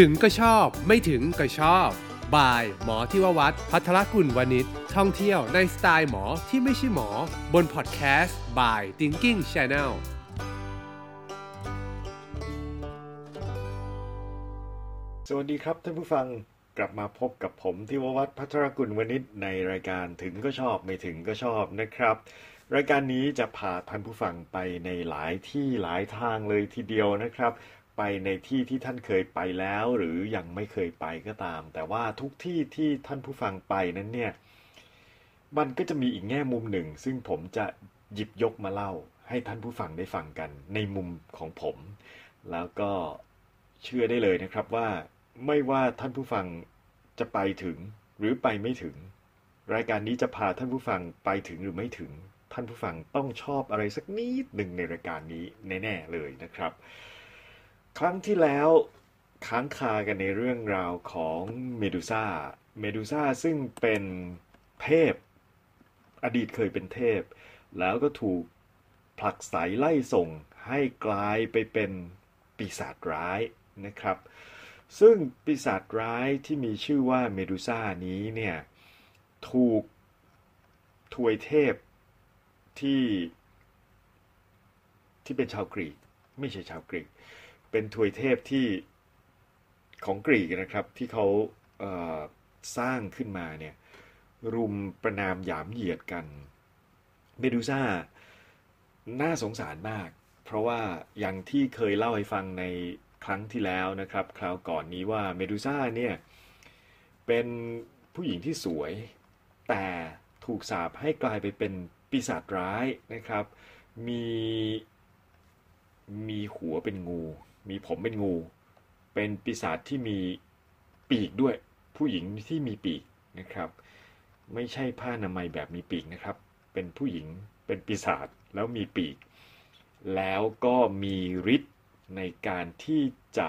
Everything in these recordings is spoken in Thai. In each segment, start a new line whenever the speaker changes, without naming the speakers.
ถึงก็ชอบ ไม่ถึงก็ชอบ บาย หมอที่ววัดพัทรกุลวณิชท่องเที่ยวในสไตล์หมอที่ไม่ใช่หมอ บนพอดแคสต์ by Thinking Channel
สวัสดีครับท่านผู้ฟังกลับมาพบกับผมที่ววัฒน์พัทรกุลวณิชในรายการถึงก็ชอบไม่ถึงก็ชอบนะครับ รายการนี้จะพาท่านผู้ฟังไปในหลายที่หลายทางเลยทีเดียวนะครับ ไปในที่ที่ท่านเคยไปแล้ว หรือยังไม่เคยไปก็ตาม แต่ว่าทุกที่ที่ท่านผู้ฟังไปนั้นเนี่ย มันก็จะมีอีกแง่มุมหนึ่ง ซึ่งผมจะหยิบยกมาเล่า ให้ท่านผู้ฟังได้ฟังกัน ในมุมของผม แล้วก็เชื่อได้เลยนะครับว่า ไม่ว่าท่านผู้ฟังจะไปถึงหรือไปไม่ถึง รายการนี้จะพาท่านผู้ฟังไปถึงหรือไม่ถึง ท่านผู้ฟังต้องชอบอะไรสักนิดหนึ่งในรายการนี้แน่ ๆ เลยนะครับ ครั้งที่แล้วค้างคากันในเรื่องราวของเมดูซ่า เมดูซ่าซึ่งเป็นเทพ อดีตเคยเป็นเทพ แล้วก็ถูกผลักไสไล่ส่งให้กลายไปเป็นปีศาจร้ายนะครับ ซึ่งปีศาจร้ายที่มีชื่อว่าเมดูซ่านี้เนี่ยถูกทวยเทพที่ที่เป็นชาวกรีก ไม่ใช่ชาวกรีก เป็นทวยเทพที่ของกรีกนะครับที่เขาเสร้างขึ้นมาเนี่ยรุมประนามหยามเหยียดกันเมดูซ่าน่าสงสารมาก เพราะว่าอย่างที่เคยเล่าให้ฟังในครั้งที่แล้วนะครับ คราวก่อนนี้ว่าเมดูซ่าเนี่ยเป็นผู้หญิงที่สวย แต่ถูกสาปให้กลายไปเป็นปีศาจร้ายนะครับ มีมีหัวเป็นงู มีผมเป็นงู เป็นปีศาจที่มีปีกด้วย ผู้หญิงที่มีปีกนะครับ ไม่ใช่ผ้าอนามัยแบบมีปีกนะครับ เป็นผู้หญิงเป็นปีศาจแล้วมีปีก แล้วก็มีฤทธิ์ในการที่จะ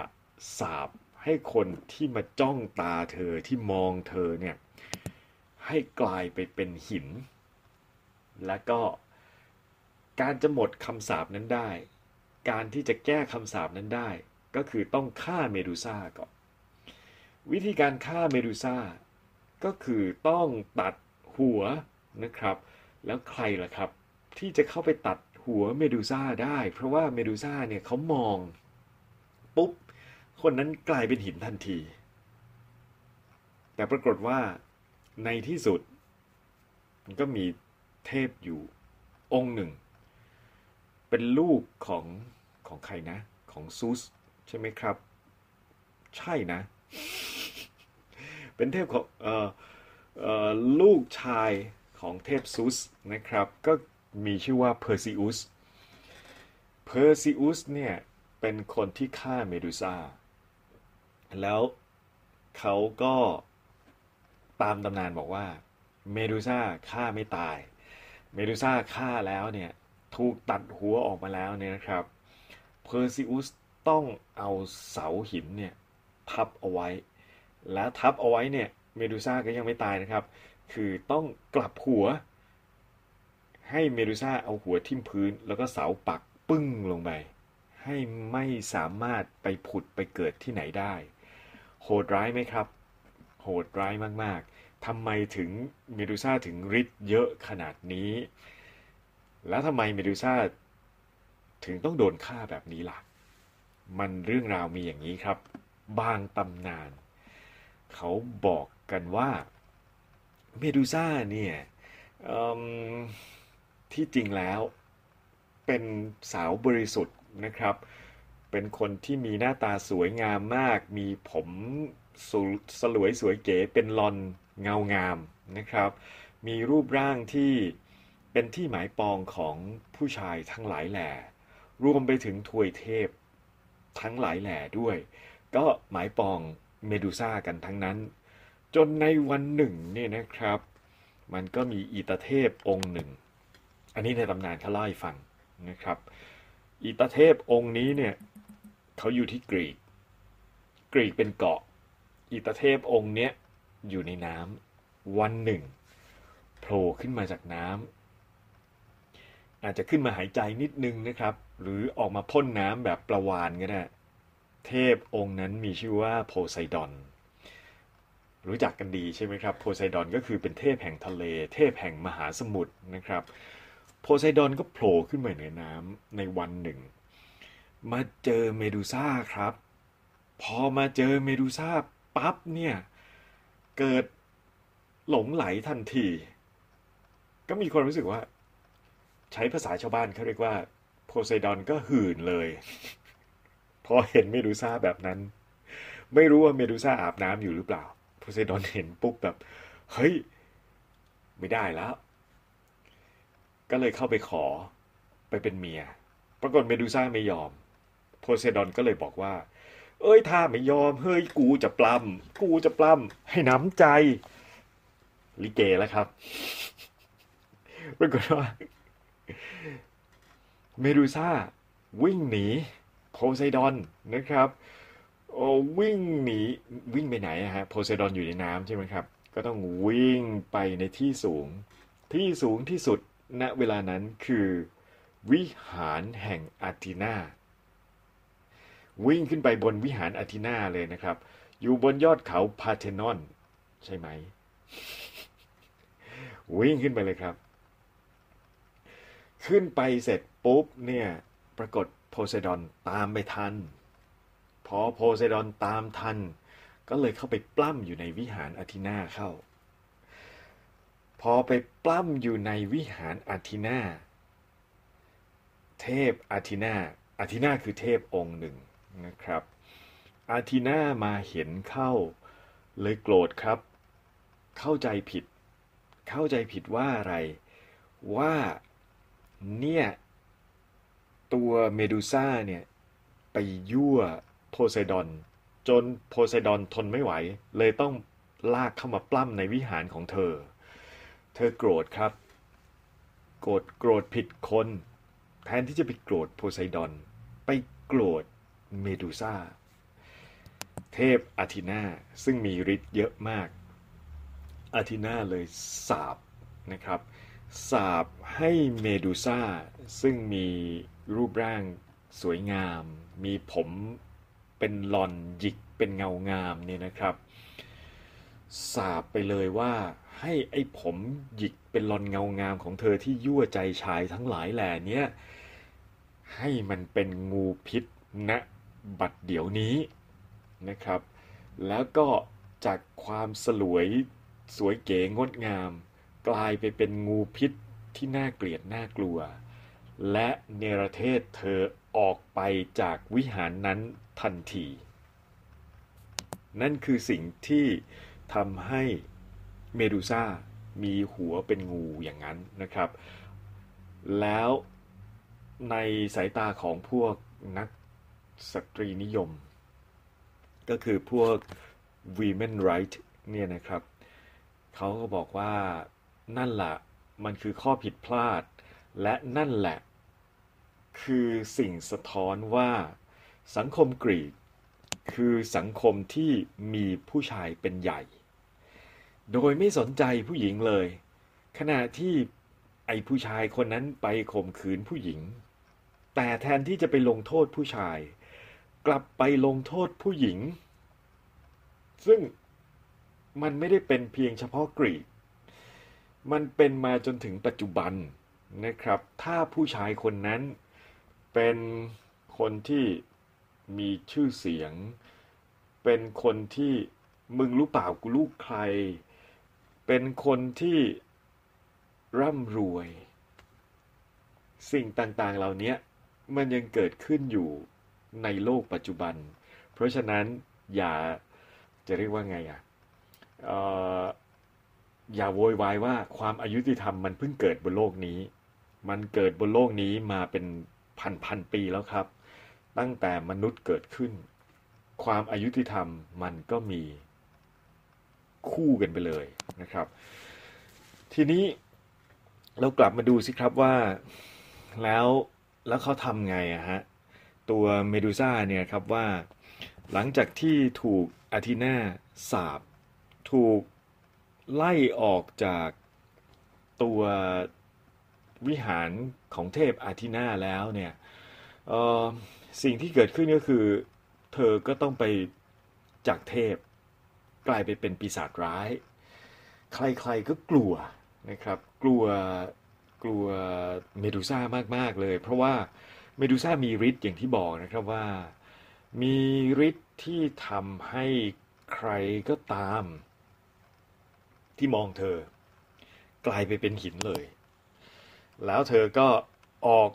สาบให้คนที่มาจ้องตาเธอที่มองเธอเนี่ยให้กลายไปเป็นหิน และก็การจะหมดคำสาปนั้นได้ การที่จะแก้คำสาปนั้นได้ ก็คือต้องฆ่าเมดูซ่าก่อน วิธีการฆ่าเมดูซ่าก็คือต้องตัดหัวนะครับ แล้วใครล่ะครับ ที่จะเข้าไปตัดหัวเมดูซ่าได้ เพราะว่าเมดูซ่าเนี่ยเขามอง ปุ๊บ คนนั้นกลายเป็นหินทันที แต่ปรากฏว่าในที่สุด มันก็มีเทพอยู่องค์หนึ่ง เป็นลูกของ ของใครนะ ของซูสใช่ไหมครับ ใช่นะ เป็นเทพของเอ่อเอ่อลูกชายของเทพซูสนะครับ ก็มีชื่อว่าเพอร์ซิอุสเพอร์ซิอุสเนี่ย เป็นคนที่ฆ่าเมดูซ่า แล้วเขาก็ตามตำนานบอกว่าเมดูซ่าฆ่าไม่ตาย เมดูซ่าฆ่าแล้วเนี่ย ถูกตัดหัวออกมาแล้วเนี่ยนะครับ เพอร์ซิอุสต้องเอาเสาหินเนี่ยทับเอาไว้ และทับเอาไว้เนี่ยเมดูซ่าก็ยังไม่ตายนะครับ คือต้องกลับหัว ให้เมดูซ่าเอาหัวทิ่มพื้น แล้วก็เสาปักปึ้งลงไป ให้ไม่สามารถไปผุดไปเกิดที่ไหนได้ โหดร้ายไหมครับ โหดร้ายมากๆทำไมถึงเมดูซ่าถึงฤทธิ์เยอะขนาดนี้ แล้วทำไมเมดูซ่า ถึงต้องโดนฆ่าแบบนี้ล่ะ มันเรื่องราวมีอย่างนี้ครับ บางตำนาน เขาบอกกันว่าเมดูซ่าเนี่ยที่จริงแล้วเป็นสาวบริสุทธิ์นะครับ เป็นคนที่มีหน้าตาสวยงามมาก มีผมสสลวยสวยเก๋ เป็นลอนเงางามนะครับ มีรูปร่างที่เป็นที่หมายปองของผู้ชายทั้งหลายแหล่ รวมไปถึงทวยเทพ ทั้งหลายแหล่ด้วย ก็หมายปองเมดูซ่ากันทั้งนั้น จนในวันหนึ่งเนี่ยนะครับ มันก็มีอีตาเทพองค์หนึ่ง อันนี้ในตำนานเขาเล่าให้ฟังนะครับ อีตาเทพองค์นี้เนี่ยเขาอยู่ที่กรีก กรีกเป็นเกาะ อีตาเทพองค์เนี้ยอยู่ในน้ำวันหนึ่งโผล่ขึ้นมาจากน้ำ อาจจะขึ้นมาหายใจนิดนึงนะครับ หรือออกมาพ่นน้ำแบบประวานก็ได้ เทพองค์นั้นมีชื่อว่าโพไซดอน รู้จักกันดีใช่ไหมครับ โพไซดอนก็คือเป็นเทพแห่งทะเล เทพแห่งมหาสมุทรนะครับ โพไซดอนก็โผล่ขึ้นมาเหนือน้ำในวันหนึ่ง มาเจอเมดูซ่าครับ พอมาเจอเมดูซ่าปั๊บเนี่ย เกิดหลงไหลทันที ก็มีคนรู้สึกว่า ใช้ภาษาชาวบ้านเขาเรียกว่าโพไซดอนก็หื่นเลย พอเห็นเมดูซ่าแบบนั้น ไม่รู้ว่าเมดูซ่าอาบน้ำอยู่หรือเปล่า โพไซดอนเห็นปุ๊บแบบ เฮ้ย ไม่ได้แล้ว ก็เลยเข้าไปขอไปเป็นเมีย ปรากฏเมดูซ่าไม่ยอม โพไซดอนก็เลยบอกว่า เอ้ยถ้าไม่ยอม เฮ้ยกูจะปล้ำกูจะปล้ำให้น้ำใจ ลิเกแล้วครับปรากฏว่า เมดูซ่าวิ่งหนีโพไซดอนนะครับโอ้วิ่งหนีวิ่งไปไหนฮะโพไซดอนอยู่ในน้ำใช่ไหมครับ ก็ต้องวิ่งไปในที่สูง ที่สูงที่สุดณเวลานั้นคือวิหารแห่งอาร์ตินา วิ่งขึ้นไปบนวิหารอาร์ตินาเลยนะครับ อยู่บนยอดเขาพาเทนอน ใช่ไหม วิ่งขึ้นไปเลยครับ ขึ้นไปเสร็จปุ๊บเนี่ยปรากฏโพไซดอนตามไปทัน พอโพไซดอนตามทัน ก็เลยเข้าไปปล้ำอยู่ในวิหารอาทินาเข้า พอไปปล้ำอยู่ในวิหารอาทินาเทพอาทินาอาทินาคือเทพองค์หนึ่งนะครับ อาทินามาเห็นเข้า เลยโกรธครับ เข้าใจผิด เข้าใจผิดว่าอะไร ว่า เนี่ย ตัวเมดูซ่าเนี่ย ไปยั่วโพไซดอน จนโพไซดอนทนไม่ไหว เลยต้องลากเข้ามาปล้ำในวิหารของเธอ เธอโกรธครับ โกรธโกรธผิดคน แทนที่จะไปโกรธโพไซดอน ไปโกรธเมดูซ่า เทพอาทินาซึ่งมีฤทธิ์เยอะมากอาทินาเลยสาบนะครับ สาบให้เมดูซ่า ซึ่งมีรูปร่างสวยงาม มีผมเป็นหลอนหยิกเป็นเงางามเนี่ยนะครับสาบไปเลยว่าให้ไอ้ผมหยิกเป็นหลอนเงางามของเธอที่ยั่วใจชายทั้งหลายแหล่เนี้ยให้มันเป็นงูพิษณบัดเดี๋ยวนี้นะครับ แล้วก็จากความสลวยสวยเก๋งดงาม กลายไปเป็นงูพิษที่น่าเกลียดน่ากลัว และเนรเทศเธอออกไปจากวิหารนั้นทันที นั่นคือสิ่งที่ทำให้เมดูซ่ามีหัวเป็นงูอย่างนั้นนะครับ แล้วในสายตาของพวกนักสตรีนิยม ก็คือพวก women right เนี่ยนะครับ เขาก็บอกว่า นั่นแหละมันคือข้อผิดพลาด และนั่นแหละ คือสิ่งสะท้อนว่า สังคมกรีก คือสังคมที่มีผู้ชายเป็นใหญ่ โดยไม่สนใจผู้หญิงเลย ขณะที่ไอ้ผู้ชายคนนั้นไปข่มขืนผู้หญิง แต่แทนที่จะไปลงโทษผู้ชาย กลับไปลงโทษผู้หญิง ซึ่งมันไม่ได้เป็นเพียงเฉพาะกรีก มันเป็นมาจนถึงปัจจุบันนะครับ ถ้าผู้ชายคนนั้นเป็นคนที่มีชื่อเสียง เป็นคนที่มึงรู้เปล่ากูลูกใคร เป็นคนที่ร่ำรวย สิ่งต่างๆเหล่านี้มันยังเกิดขึ้นอยู่ในโลกปัจจุบัน เพราะฉะนั้นอย่าจะเรียกว่าไงอะ อย่าโวยวายว่าความอายุติธรรมมันเพิ่งเกิดบนโลกนี้ มันเกิดบนโลกนี้มาเป็นพันพันปีแล้วครับ ตั้งแต่มนุษย์เกิดขึ้น ความอายุติธรรมมันก็มีคู่กันไปเลยนะครับ ทีนี้เรากลับมาดูสิครับว่าแล้วแล้วเขาทำไงอะฮะ ตัวเมดูซ่าเนี่ยครับว่า หลังจากที่ถูกอาทินาสาบ ถูก ไล่ออกจากตัววิหารของเทพอาทินาแล้วเนี่ยสิ่งที่เกิดขึ้นก็คือ เธอก็ต้องไปจากเทพ กลายไปเป็นปีศาจร้าย ใครๆก็กลัวนะครับ กลัวกลัวเมดูซ่ามากๆเลย เพราะว่าเมดูซ่ามีฤทธิ์อย่างที่บอกนะครับว่า มีฤทธิ์ที่ทำให้ใครก็ตาม ที่มองเธอ กลายไปเป็นหินเลย แล้วเธอก็ออก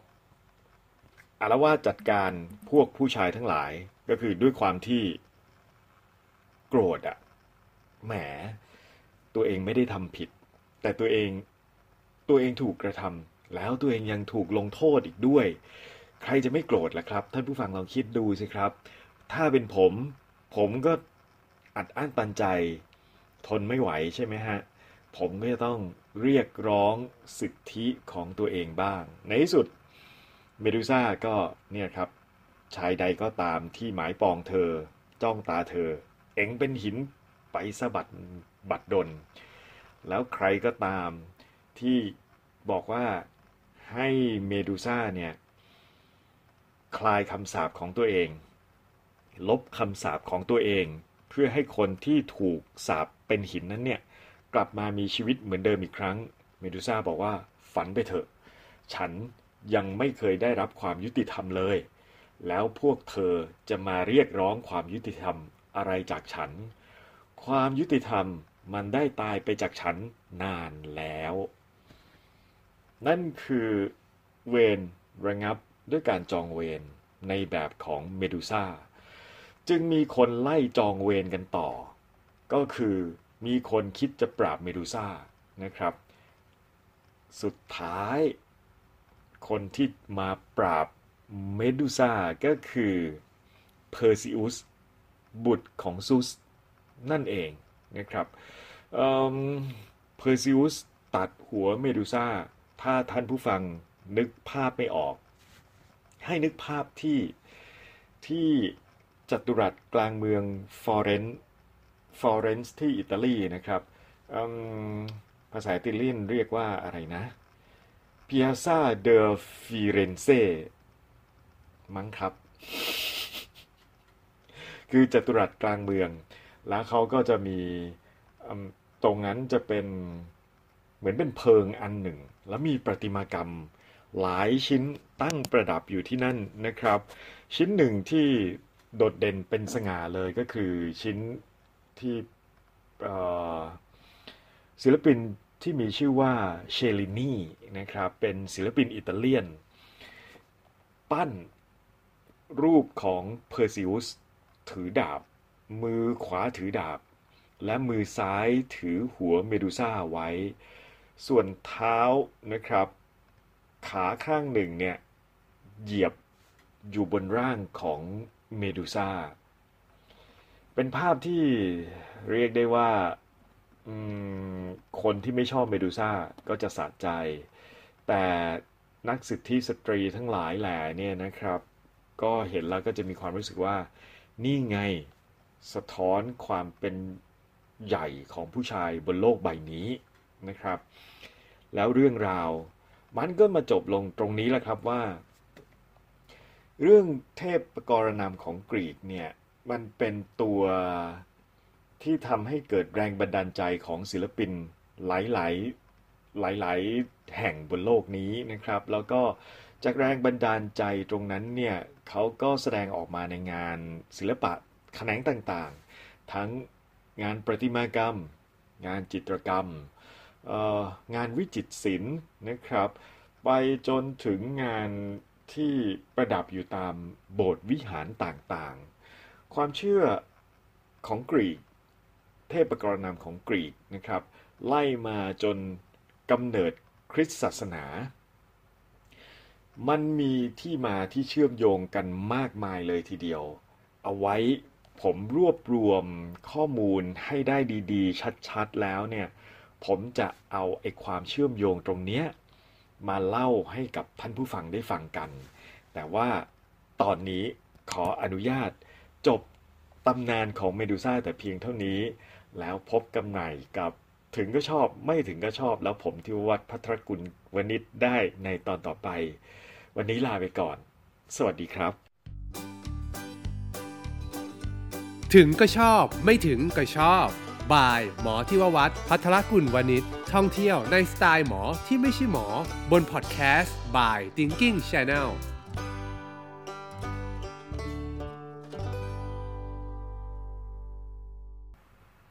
อารวาสจัดการพวกผู้ชายทั้งหลายก็คือด้วยความที่โกรธอะแหม ตัวเองไม่ได้ทำผิด แต่ตัวเองตัวเองถูกกระทำแล้วตัวเองยังถูกลงโทษอีกด้วย ใครจะไม่โกรธล่ะครับ ท่านผู้ฟังลองคิดดูสิครับ ถ้าเป็นผม ผมก็อัดอั้นตันใจ ทนไม่ไหวใช่ไหมฮะ ผมก็จะต้องเรียกร้องสิทธิของตัวเองบ้าง ในที่สุดเมดูซ่าก็เนี่ยครับ ชายใดก็ตามที่หมายปองเธอ จ้องตาเธอ เอ็งเป็นหินไปสะบัดบัดดล แล้วใครก็ตามที่บอกว่าให้เมดูซ่าเนี่ยคลายคำสาปของตัวเอง ลบคำสาปของตัวเอง เพื่อให้คนที่ถูกสาป เป็นหินนั้นเนี่ยกลับมามีชีวิตเหมือนเดิมอีกครั้ง เมดูซ่าบอกว่าฝันไปเถอะ ฉันยังไม่เคยได้รับความยุติธรรมเลย แล้วพวกเธอจะมาเรียกร้องความยุติธรรมอะไรจากฉัน ความยุติธรรมมันได้ตายไปจากฉันนานแล้ว นั่นคือเวรระงับด้วยการจองเวรในแบบของเมดูซ่า จึงมีคนไล่จองเวรกันต่อ ก็คือมีคนคิดจะปราบเมดูซ่านะครับ สุดท้าย คนที่มาปราบเมดูซ่าก็คือเพอร์ซิอุสบุตรของซุสนั่นเองนะครับเพอร์ซิอุสตัดหัวเมดูซ่า ถ้าท่านผู้ฟังนึกภาพไม่ออก ให้นึกภาพที่ที่จัตุรัสกลางเมืองฟอเรนซ์ ฟลอเรนซ์ที่อิตาลีนะครับภาษาอิตาเลียนเรียกว่าอะไรนะ Piazza de Firenze มั้งครับ คือจัตุรัสกลางเมือง แล้วเขาก็จะมีตรงนั้นจะเป็นเหมือนเป็นเพิงอันหนึ่ง แล้วมีประติมากรรมหลายชิ้นตั้งประดับอยู่ที่นั่นนะครับ ชิ้นหนึ่งที่โดดเด่นเป็นสง่าเลยก็คือชิ้น ที่ศิลปินที่มีชื่อว่าเชลินีนะครับเป็นศิลปินอิตาเลียน ปั้นรูปของเพอร์ซิอุสถือดาบ มือขวาถือดาบ และมือซ้ายถือหัวเมดูซ่าไว้ ส่วนเท้านะครับ ขาข้างหนึ่งเนี่ยเหยียบอยู่บนร่างของเมดูซ่า เป็นภาพที่เรียกได้ว่าคนที่ไม่ชอบเมดูซ่าก็จะสะใจ แต่นักสิทธิสตรีทั้งหลายแหล่เนี่ยนะครับ ก็เห็นแล้วก็จะมีความรู้สึกว่า นี่ไงสะท้อนความเป็นใหญ่ของผู้ชายบนโลกใบนี้นะครับ แล้วเรื่องราวมันก็มาจบลงตรงนี้แหละครับว่า เรื่องเทพประกรณามของกรีกเนี่ย มันเป็นตัวที่ทำให้เกิดแรงบันดาลใจของศิลปินหลายๆ หลายๆ แห่งบนโลกนี้นะครับ แล้วก็จากแรงบันดาลใจตรงนั้นเนี่ยเขาก็แสดงออกมาในงานศิลปะแขนงต่างๆ ทั้งงานประติมากรรม งานจิตรกรรม งานวิจิตรศิลป์นะครับ ไปจนถึงงานที่ประดับอยู่ตามโบสถ์วิหารต่างๆ ความเชื่อของกรีก เทพกรณามของกรีกนะครับ ไล่มาจนกำเนิดคริสตศาสนา มันมีที่มาที่เชื่อมโยงกันมากมายเลยทีเดียว เอาไว้ผมรวบรวมข้อมูลให้ได้ดีๆ ชัดๆ แล้วเนี่ย ผมจะเอาไอ้ความเชื่อมโยงตรงเนี้ยมาเล่าให้กับท่านผู้ฟังได้ฟังกัน แต่ว่าตอนนี้ขออนุญาต จบตำนานของเมดูซ่าแต่เพียงเท่านี้ แล้วพบกันใหม่กับถึงก็ชอบไม่ถึงก็ชอบแล้วผมที่วัดพัทรกุลวณิชได้ในตอนต่อไป วันนี้ลาไปก่อน สวัสดีครับ
ถึงก็ชอบไม่ถึงก็ชอบบายหมอที่ววัดพัทรกุลวณิชท่องเที่ยวในสไตล์หมอที่ไม่ใช่หมอ บนพอดแคสต์ by Thinking Channel